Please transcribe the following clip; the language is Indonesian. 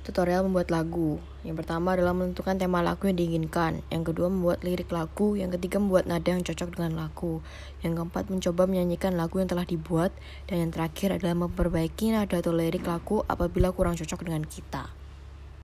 Tutorial membuat lagu. Yang pertama adalah menentukan tema lagu yang diinginkan. Yang kedua membuat lirik lagu. Yang ketiga membuat nada yang cocok dengan lagu. Yang keempat mencoba menyanyikan lagu yang telah dibuat. Dan yang terakhir adalah memperbaiki nada atau lirik lagu apabila kurang cocok dengan kita.